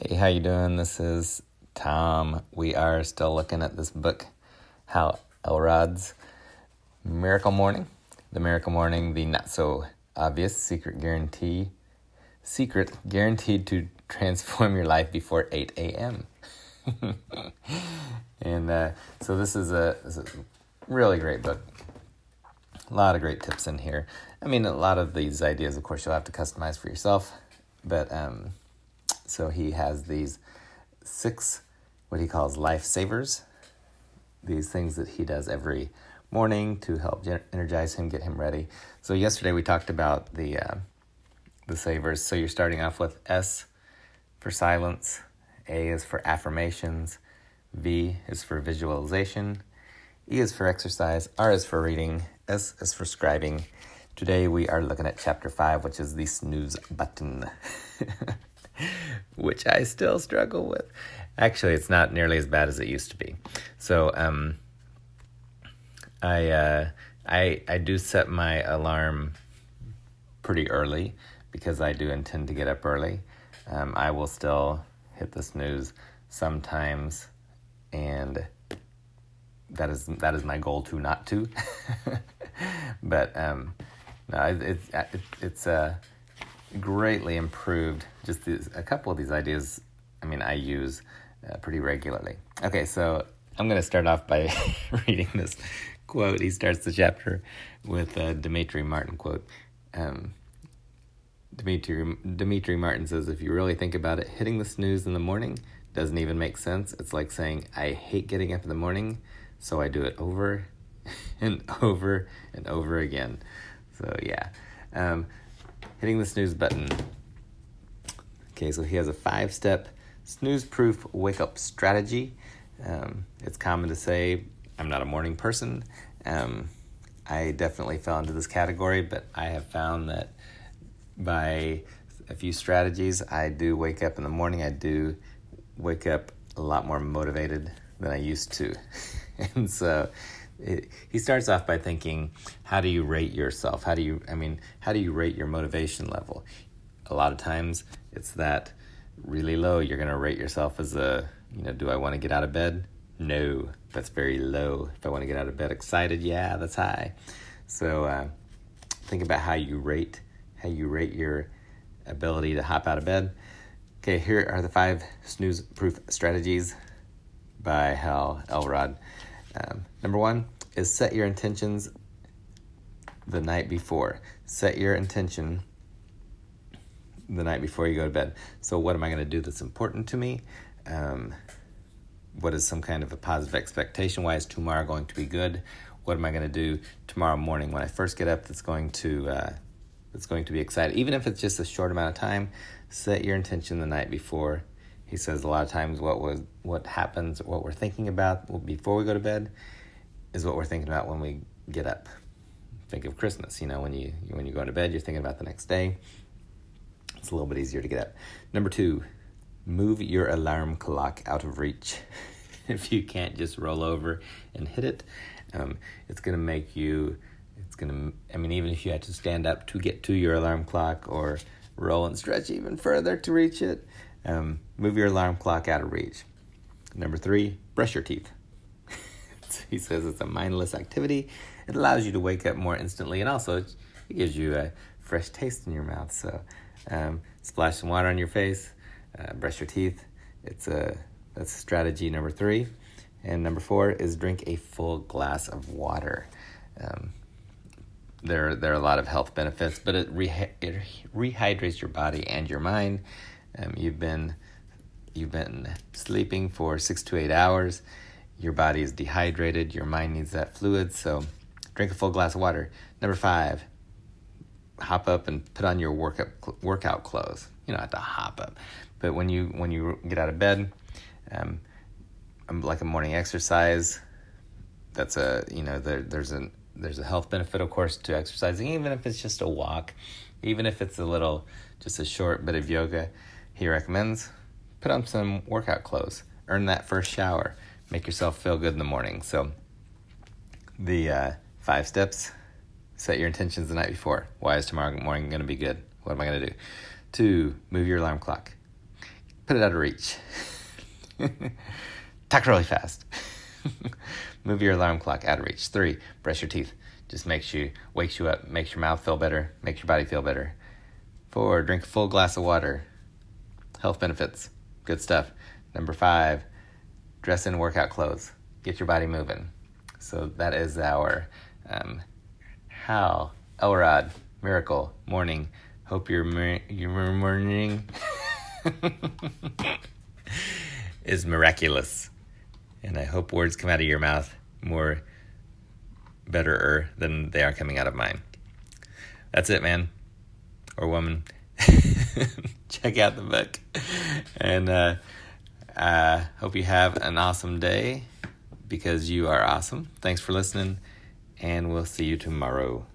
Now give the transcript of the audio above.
Hey, how you doing? This is Tom. We are still looking at this book, Hal Elrod's Miracle Morning. The Miracle Morning, the not so obvious secret guarantee, secret guaranteed to transform your life before 8 a.m. and uh, so this is, a, this is a really great book. A lot of great tips in here. I mean, a lot of these ideas, of course, you'll have to customize for yourself, but um, so he has these six, what he calls lifesavers, these things that he does every morning to help energize him, get him ready. So yesterday we talked about the uh, the savers. So you're starting off with S for silence, A is for affirmations, V is for visualization, E is for exercise, R is for reading, S is for scribing. Today we are looking at chapter 5, which is the snooze button. which I still struggle with. Actually, it's not nearly as bad as it used to be. So, um, I uh, I I do set my alarm pretty early because I do intend to get up early. Um, I will still hit the snooze sometimes, and that is that is my goal to not to. but um, no, it, it, it, it's uh, greatly improved. Just these, a couple of these ideas, I mean, I use uh, pretty regularly. Okay, so I'm going to start off by reading this quote. He starts the chapter with a Demetri Martin quote. Um, Demetri, Demetri Martin says, If you really think about it, hitting the snooze in the morning doesn't even make sense. It's like saying, I hate getting up in the morning, so I do it over and over and over again. So, yeah. Um, hitting the snooze button. Okay, so he has a five step snooze proof wake up strategy. Um, it's common to say, I'm not a morning person. Um, I definitely fell into this category, but I have found that by a few strategies, I do wake up in the morning. I do wake up a lot more motivated than I used to. and so it, he starts off by thinking, how do you rate yourself? How do you, I mean, how do you rate your motivation level? A lot of times it's that really low. You're going to rate yourself as a, you know, do I want to get out of bed? No, that's very low. If I want to get out of bed excited, yeah, that's high. So uh, think about how you rate, how you rate your ability to hop out of bed. Okay, here are the five snooze proof strategies by Hal Elrod. Um, number one is set your intentions the night before. Set your intention the night before you go to bed. So, what am I going to do that's important to me? Um, what is some kind of a positive expectation? Why is tomorrow going to be good? What am I going to do tomorrow morning when I first get up that's going to uh, that's going to be exciting? Even if it's just a short amount of time, set your intention the night before he says a lot of times what was what happens, what we're thinking about before we go to bed, is what we're thinking about when we get up. Think of Christmas. You know, when you when you go to bed, you're thinking about the next day. It's a little bit easier to get up. Number two, move your alarm clock out of reach. if you can't just roll over and hit it, um, it's going to make you. It's going to. I mean, even if you had to stand up to get to your alarm clock or roll and stretch even further to reach it, um, move your alarm clock out of reach. Number three, brush your teeth. He says it's a mindless activity. It allows you to wake up more instantly, and also it gives you a fresh taste in your mouth. So, um, splash some water on your face, uh, brush your teeth. It's a that's strategy number three, and number four is drink a full glass of water. Um, there, there are a lot of health benefits, but it, re- it rehydrates your body and your mind. Um, you've been you've been sleeping for six to eight hours. Your body is dehydrated. Your mind needs that fluid. So, drink a full glass of water. Number five, hop up and put on your workout workout clothes. You don't have to hop up, but when you when you get out of bed, um, um like a morning exercise. That's a you know there, there's a there's a health benefit of course to exercising, even if it's just a walk, even if it's a little just a short bit of yoga he recommends put on some workout clothes, earn that first shower, make yourself feel good in the morning. So, the uh, five steps set your intentions the night before. Why is tomorrow morning going to be good? What am I going to do? Two, move your alarm clock. put it out of reach. Talk really fast. Move your alarm clock out of reach. Three, brush your teeth. Just makes you wakes you up, makes your mouth feel better, makes your body feel better. Four, drink a full glass of water. Health benefits. Good stuff. Number five, dress in workout clothes. Get your body moving. So that is our um, Hal Elrod miracle morning. Hope your your morning is miraculous, and I hope words come out of your mouth more betterer than they are coming out of mine. That's it, man or woman. Check out the book, and uh, I hope you have an awesome day because you are awesome. Thanks for listening, and we'll see you tomorrow.